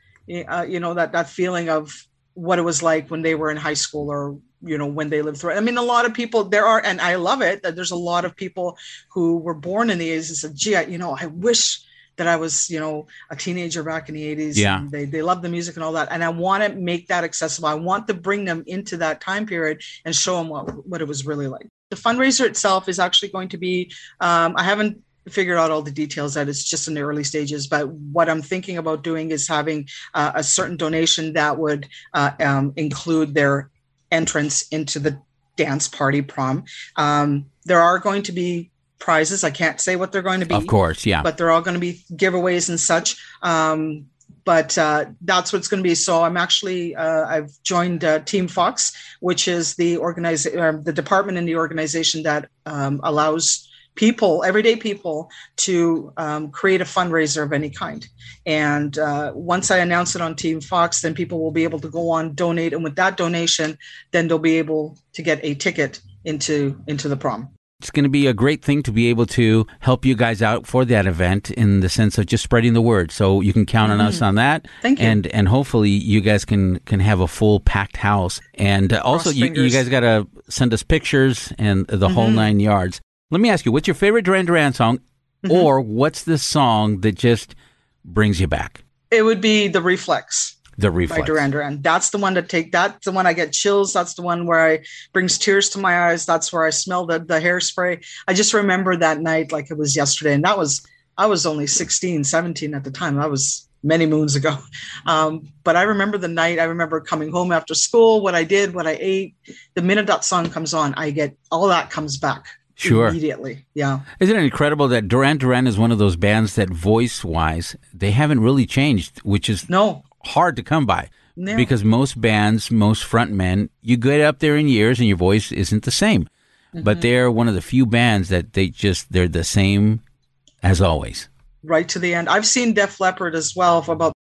uh, you know, that that feeling of what it was like when they were in high school, or you know, when they lived through it. I mean, a lot of people there are, and I love it that there's a lot of people who were born in the 80s and said, "Gee, I, you know, I wish." That I was, you know, a teenager back in the 80s. Yeah. They, they love the music and all that. And I want to make that accessible. I want to bring them into that time period and show them what, what it was really like. The fundraiser itself is actually going to be, um, I haven't figured out all the details that it's just in the early stages, but what I'm thinking about doing is having uh, a certain donation that would uh, um, include their entrance into the dance party prom. Um, there are going to be prizes. I can't say what they're going to be. Of course, yeah. But they're all going to be giveaways and such. Um, but uh, that's what's going to be. So I'm actually uh, I've joined uh, Team Fox, which is the organize uh, the department in the organization that um, allows people, everyday people, to um, create a fundraiser of any kind. And uh, once I announce it on Team Fox, then people will be able to go on donate, and with that donation, then they'll be able to get a ticket into into the prom. It's going to be a great thing to be able to help you guys out for that event in the sense of just spreading the word. So you can count on us Mhm. on that. Thank you. And and hopefully you guys can can have a full packed house. And uh, also you, you guys got to send us pictures and the whole Mhm. nine yards. Let me ask you, what's your favorite Duran Duran song, Mhm. or what's the song that just brings you back? It would be the reflex. The by reflex. Duran Duran. That's the one to take. That's the one I get chills. That's the one where I brings tears to my eyes. That's where I smell the the hairspray. I just remember that night like it was yesterday, and that was I was only 16, 17 at the time. That was many moons ago. Um, but I remember the night. I remember coming home after school, what I did, what I ate. The minute that song comes on, I get all that comes back Sure. immediately. Yeah. Isn't it incredible that Duran Duran is one of those bands that voice wise, they haven't really changed, which is no hard to come by. No. Because most bands, most frontmen, you get up there in years and your voice isn't the same. But Mhm. they're one of the few bands that they just they're the same as always. right to the end. I've seen Def Leppard as well for about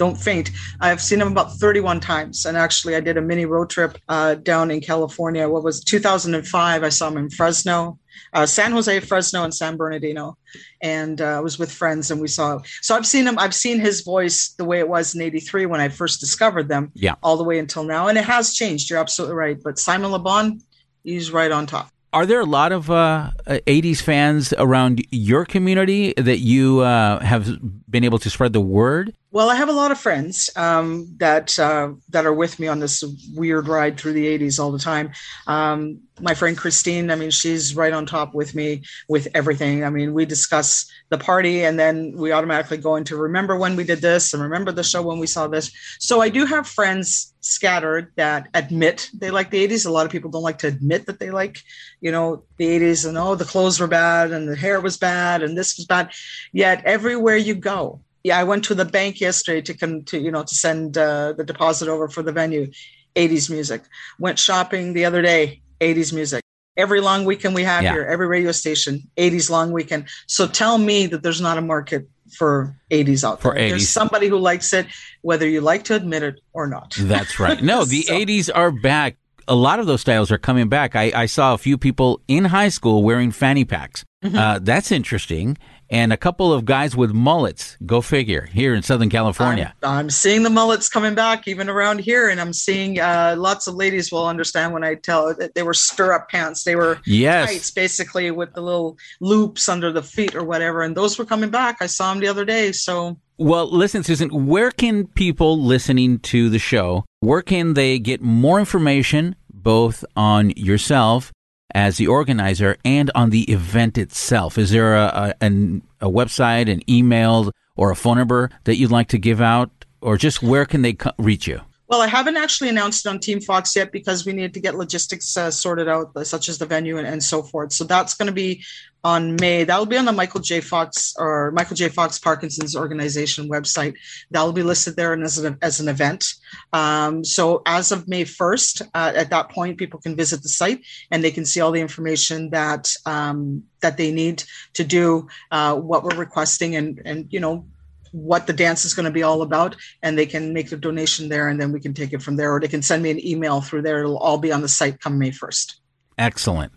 don't faint. I've seen him about 31 times. And actually I did a mini road trip uh, down in California. What was 2005? I saw him in Fresno, uh, San Jose, Fresno, and San Bernardino. And uh, I was with friends and we saw. So I've seen him. I've seen his voice the way it was in 83 when I first discovered them Yeah. all the way until now. And it has changed. You're absolutely right. But Simon Le Bon, he's right on top. Are there a lot of uh, uh, 80s fans around your community that you uh, have been able to spread the word? Well, I have a lot of friends um, that uh, that are with me on this weird ride through the '80s all the time. Um, my friend Christine, I mean, she's right on top with me with everything. I mean, we discuss the party, and then we automatically go into remember when we did this, and remember the show when we saw this. So I do have friends scattered that admit they like the '80s. A lot of people don't like to admit that they like, you know, the '80s, and oh, the clothes were bad, and the hair was bad, and this was bad. Yet everywhere you go, yeah, I went to the bank yesterday to come to you know to send uh, the deposit over for the venue. 80s music. Went shopping the other day. 80s music. Every long weekend we have Yeah. here, every radio station, 80s long weekend. So tell me that there's not a market for 80s out For there. 80s. There's somebody who likes it, whether you like to admit it or not. That's right. No, the So- 80s are back. A lot of those styles are coming back. I, I saw a few people in high school wearing fanny packs. Mm-hmm. Uh, that's interesting. And a couple of guys with mullets, go figure, here in Southern California. I'm, I'm seeing the mullets coming back even around here, and I'm seeing uh, lots of ladies will understand when I tell that they were stirrup pants. They were Yes. tights, basically with the little loops under the feet or whatever, and those were coming back. I saw them the other day. So Well, listen, Suzan, where can people listening to the show, where can they get more information both on yourself as the organizer and on the event itself? Is there a, a, an, a website, an email, or a phone number that you'd like to give out? Or just where can they co- reach you? Well, I haven't actually announced it on Team Fox yet because we needed to get logistics uh, sorted out, such as the venue and, and so forth. So that's going to be on May. That will be on the Michael J. Fox or Michael J. Fox Parkinson's organization website. That will be listed there as an, as an event. Um, so as of May 1st, uh, at that point, people can visit the site and they can see all the information that um, that they need to do uh, what we're requesting and and you know what the dance is going to be all about and they can make the donation there and then we can take it from there or they can send me an email through there it'll all be on the site come may 1st Excellent.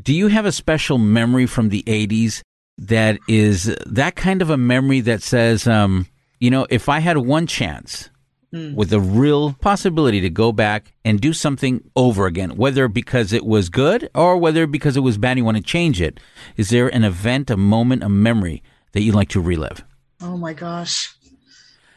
Do you have a special memory from the 80s that is that kind of a memory that says, um, you know, if I had one chance Mm. with a real possibility to go back and do something over again, whether because it was good or whether because it was bad, you want to change it, is there an event, a moment, a memory that you'd like to relive? oh my gosh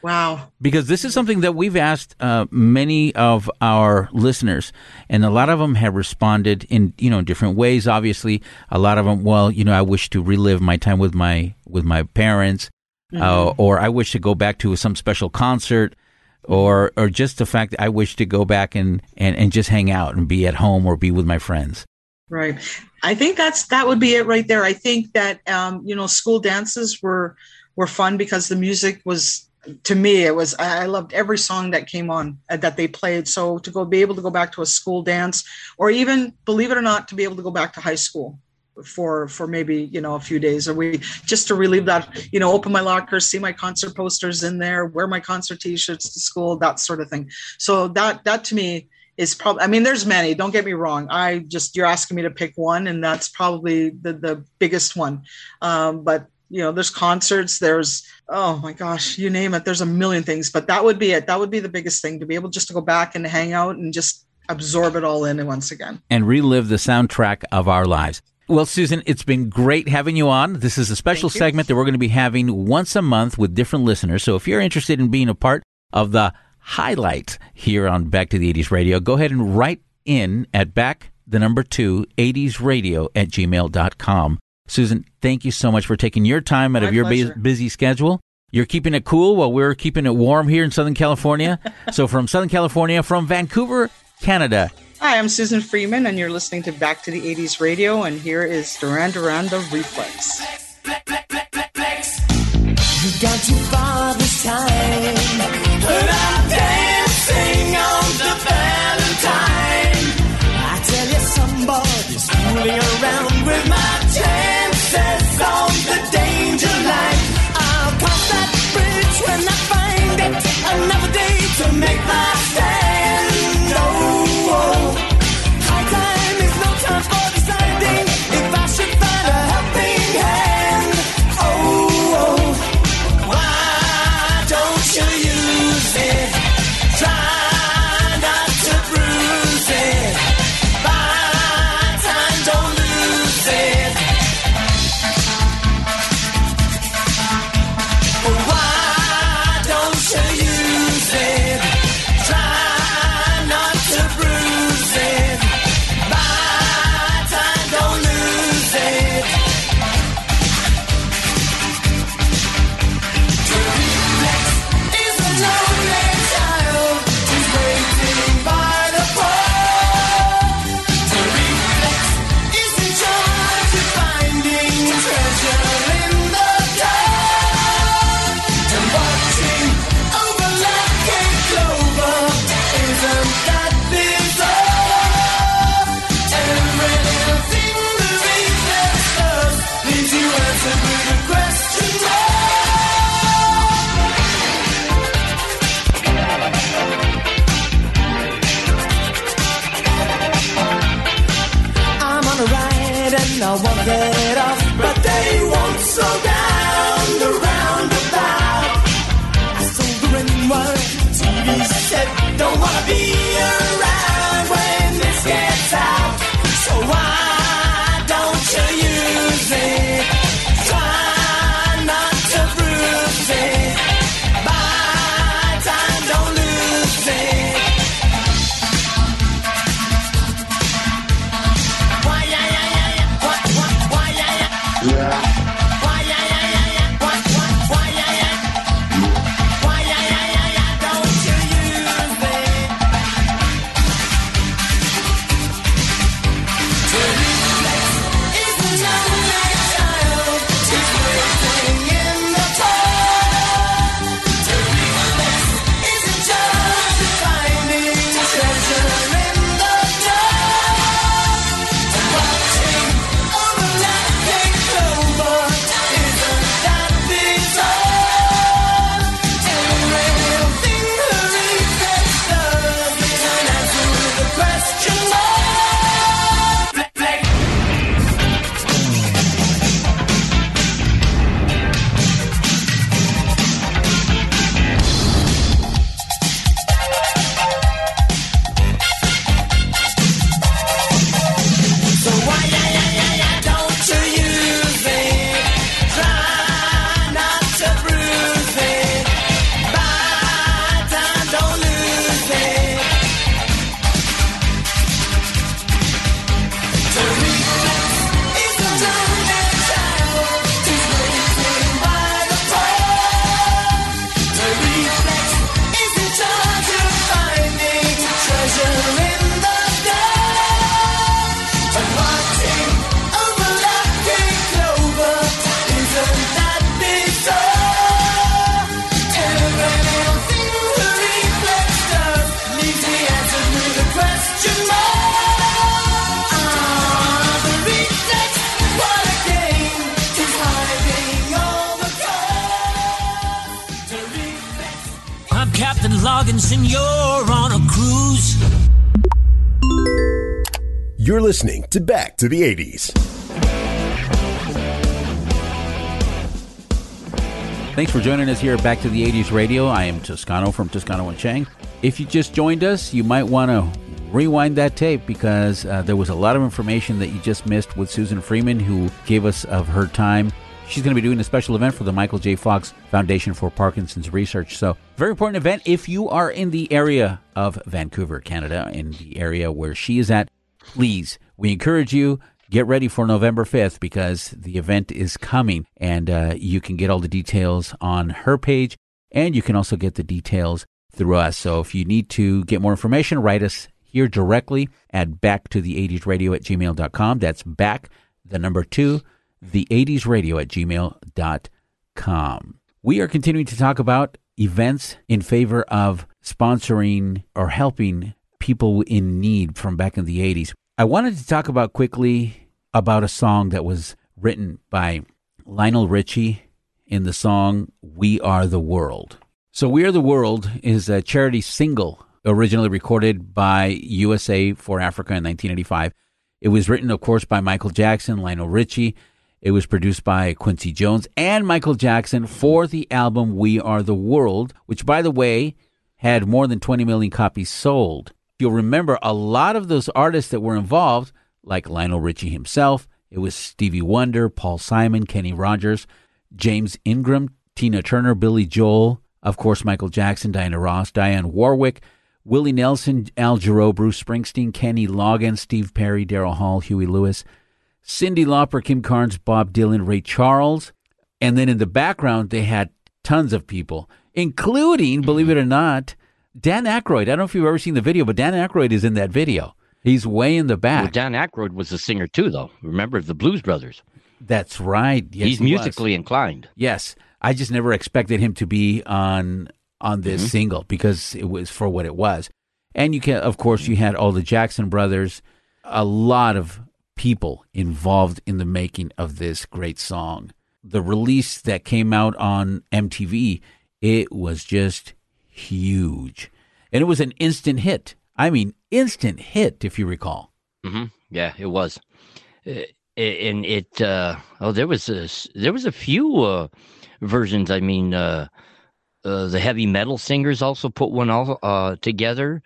wow. Because this is something that we've asked uh, many of our listeners and a lot of them have responded in you know different ways obviously. A lot of them well you know i wish to relive my time with my with my parents uh, Mhm. or i wish to go back to some special concert or or just the fact that i wish to go back and, and and just hang out and be at home or be with my friends. Right. I think that's that would be it right there. I think that um, you know school dances were were fun because the music was to me it was i loved every song that came on uh, that they played. So to go be able to go back to a school dance or even believe it or not to be able to go back to high school for for maybe you know a few days or we just to relieve that you know open my locker see my concert posters in there wear my concert t-shirts to school that sort of thing. So that that to me is probably i mean there's many don't get me wrong. I just you're asking me to pick one and that's probably the the biggest one. Um, but you know there's concerts there's oh my gosh you name it there's a million things but that would be it that would be the biggest thing to be able just to go back and hang out and just absorb it all in once again and relive the soundtrack of our lives. Well, Suzan, it's been great having you on. This is a special segment that we're going to be having once a month with different listeners. So if you're interested in being a part of the highlight here on Back to the 80s Radio, go ahead and write in at back the number two 80s radio at gmail.com. Suzan, thank you so much for taking your time out My of your bu- busy schedule. You're keeping it cool while we're keeping it warm here in Southern California. so from Southern California, from Vancouver, Canada, Hi, I'm Suzan Freeman, and you're listening to Back to the 80s Radio, and here is Duran Duran the Reflex. You've gone too far this time. But I'm dancing on the Valentine. I tell you, somebody's fooling around with my To the 80s. Thanks for joining us here Back to the 80s Radio. I am Toscano from Toscano and Chang. If you just joined us, you might want to rewind that tape because uh, there was a lot of information that you just missed with Suzan Freeman, who gave us of her time. She's going to be doing a special event for the Michael J. Fox Foundation for Parkinson's Research. So, very important event. If you are in the area of Vancouver, Canada, in the area where she is at, please, we encourage you get ready for November 5th because the event is coming and uh, you can get all the details on her page and you can also get the details through us. So if you need to get more information, write us here directly at back to the 80s radio at gmail.com. That's back, the number two, the 80s radio at gmail.com. We are continuing to talk about events in favor of sponsoring or helping people in need from back in the 80s. I wanted to talk about quickly about a song that was written by Lionel Richie in the song We Are the World. So, We Are the World is a charity single originally recorded by USA for Africa in 1985. It was written, of course, by Michael Jackson, Lionel Richie. It was produced by Quincy Jones and Michael Jackson for the album We Are the World, which, by the way, had more than 20 million copies sold. You'll remember a lot of those artists that were involved, like Lionel Richie himself, it was Stevie Wonder, Paul Simon, Kenny Rogers, James Ingram, Tina Turner, Billy Joel, of course, Michael Jackson, Diana Ross, Dionne Warwick, Willie Nelson, Al Jarreau, Bruce Springsteen, Kenny Loggins, Steve Perry, Daryl Hall, Huey Lewis, Cyndi Lauper, Kim Carnes, Bob Dylan, Ray Charles. And then in the background, they had tons of people, including, believe it or not, Dan Aykroyd. I don't know if you've ever seen the video, but Dan Aykroyd is in that video. He's way in the back. Well, Dan Aykroyd was a singer too, though. Remember the Blues Brothers? That's right. Yes, He's he was. musically inclined. Yes, I just never expected him to be on on this Mhm. single because it was for what it was. And you can, of course, you had all the Jackson brothers, a lot of people involved in the making of this great song. The release that came out on MTV, it was just huge, and it was an instant hit. I mean, instant hit, if you recall. hmm Yeah, it was. Uh, and it uh oh there was a there was a few uh versions i mean uh, uh the heavy metal singers also put one all uh together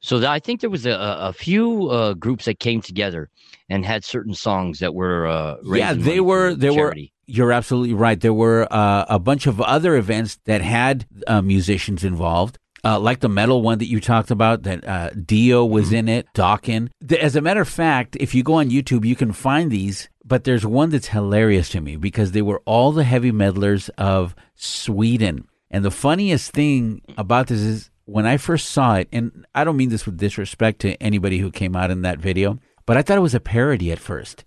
so that, i think there was a, a few uh groups that came together and had certain songs that were uh yeah, they were. for There were. You're absolutely right. There were uh, a bunch of other events that had uh, musicians involved. Uh, like the metal one that you talked about, that uh, Dio was Mm-hmm. in it, Dokken. As a matter of fact, if you go on YouTube, you can find these. But there's one that's hilarious to me because they were all the heavy metalers of Sweden. And the funniest thing about this is when I first saw it, and I don't mean this with disrespect to anybody who came out in that video, but I thought it was a parody at first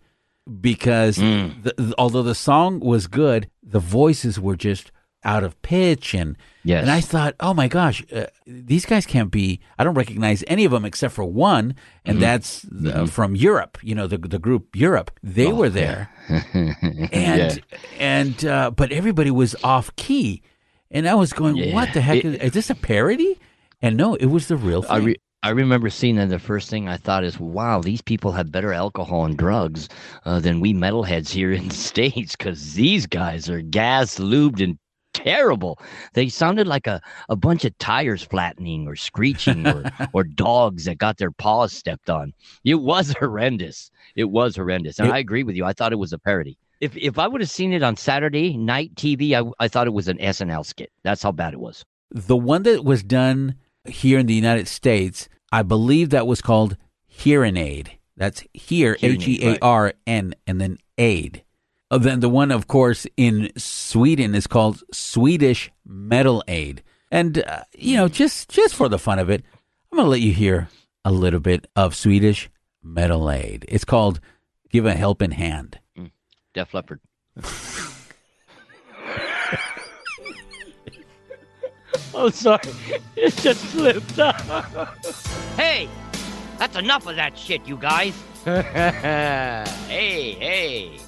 because Mm. the, although the song was good, the voices were just out of pitch and Yes. and I thought, oh my gosh, uh, these guys can't be. I don't recognize any of them except for one, and Mhm. that's uh, from Europe. You know, the the group Europe. They Oh, were there, and Yeah. and uh, but everybody was off key, and I was going, Yeah. what the heck It- is, is this a parody? And no, it was the real thing. I re- I remember seeing that the first thing I thought is, wow, these people have better alcohol and drugs uh, than we metalheads here in the States because these guys are gas lubed and terrible. They sounded like a, a bunch of tires flattening or screeching or, or dogs that got their paws stepped on. It was horrendous. It was horrendous. And It- I agree with you. I thought it was a parody. If, if I would have seen it on Saturday night TV, I, I thought it was an SNL skit. That's how bad it was. the one that was done here in the United States, I believe that was called Hearing Aid. That's here, Hearing H aid, E A R N, and then aid. Uh, then the one, of course, in Sweden is called Swedish Metal Aid. And uh, you know, just just for the fun of it, I'm gonna let you hear a little bit of Swedish Metal Aid. It's called "Give a Helping Hand." Def Leppard. oh, sorry. It just slipped. Up Hey, that's enough of that shit, you guys. hey, hey.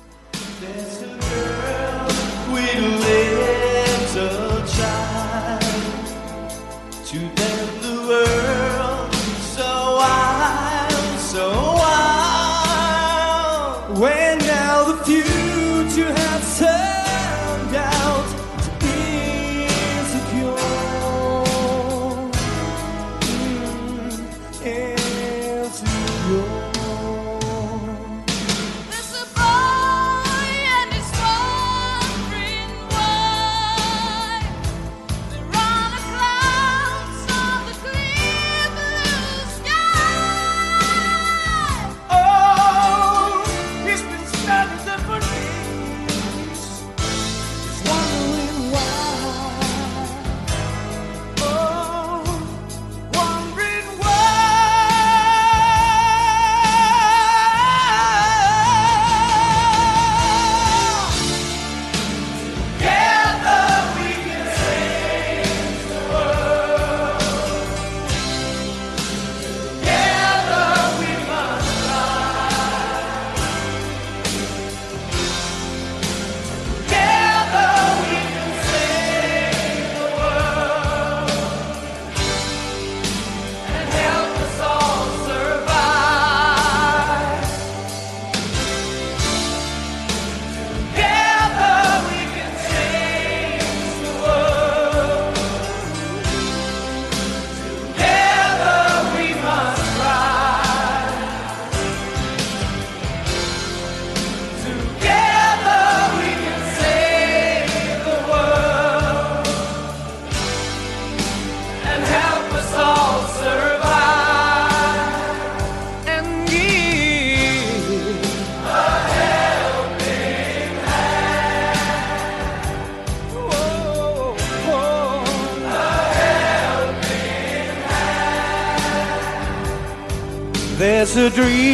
A dream,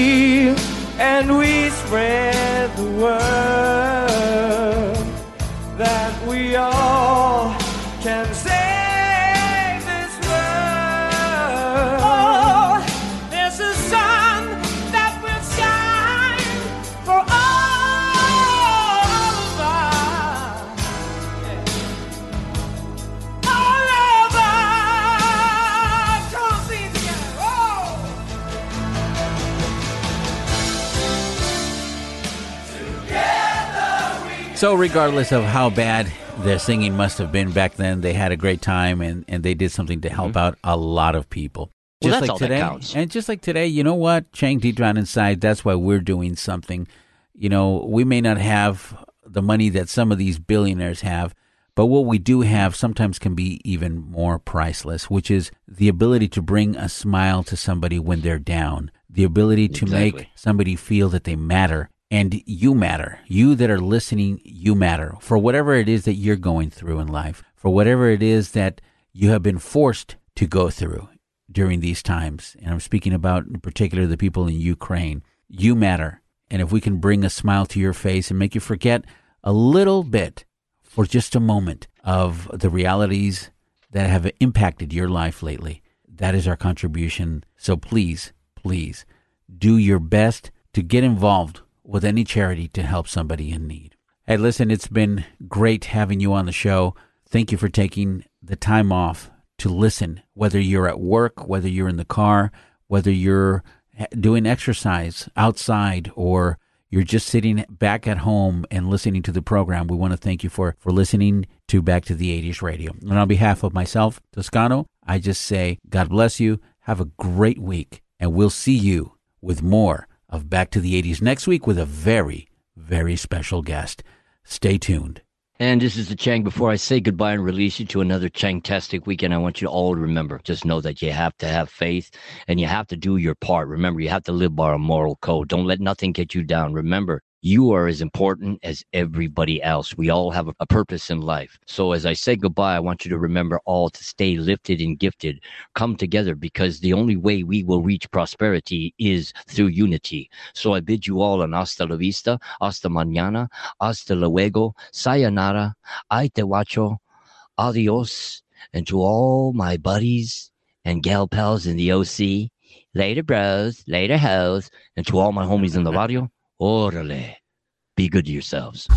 So, regardless of how bad their singing must have been back then, they had a great time and, and they did something to help out a lot of people. Mm-hmm. Well, Just that's like today, and just like today, you know what? Chang deep down inside, that's why we're doing something. You know, we may not have the money that some of these billionaires have, but what we do have sometimes can be even more priceless, which is the ability to bring a smile to somebody when they're down, the ability to make somebody feel that they matter and you matter. You that are listening, you matter for whatever it is that you're going through in life, for whatever it is that you have been forced to go through during these times. And I'm speaking about in particular the people in Ukraine. You matter. And if we can bring a smile to your face and make you forget a little bit for just a moment of the realities that have impacted your life lately, that is our contribution. So please, please do your best to get involved with any charity to help somebody in need. Hey, listen, it's been great having you on the show. Thank you for taking the time off to listen, whether you're at work, whether you're in the car, whether you're doing exercise outside or you're just sitting back at home and listening to the program. We want to thank you for, for listening to Back to the 80s Radio. And on behalf of myself, Toscano, I just say, God bless you. Have a great week. And we'll see you with more of Back to the 80s next week with a very, very special guest. Stay tuned. And this is the Chang. Before I say goodbye and release you to another Chang-tastic weekend, I want you all to remember, just know that you have to have faith and you have to do your part. Remember, you have to live by a moral code. Don't let nothing get you down. Remember, you are as important as everybody else. We all have a, purpose in life. So as I say goodbye, I want you to remember all to stay lifted and gifted. Come together because the only way we will reach prosperity is through unity. So I bid you all an hasta la vista, hasta mañana, hasta luego, sayonara, ay te wacho, adios, and to all my buddies and gal pals in the OC, later bros, later hoes, and to all my homies in the radio, orale. Be good to yourselves.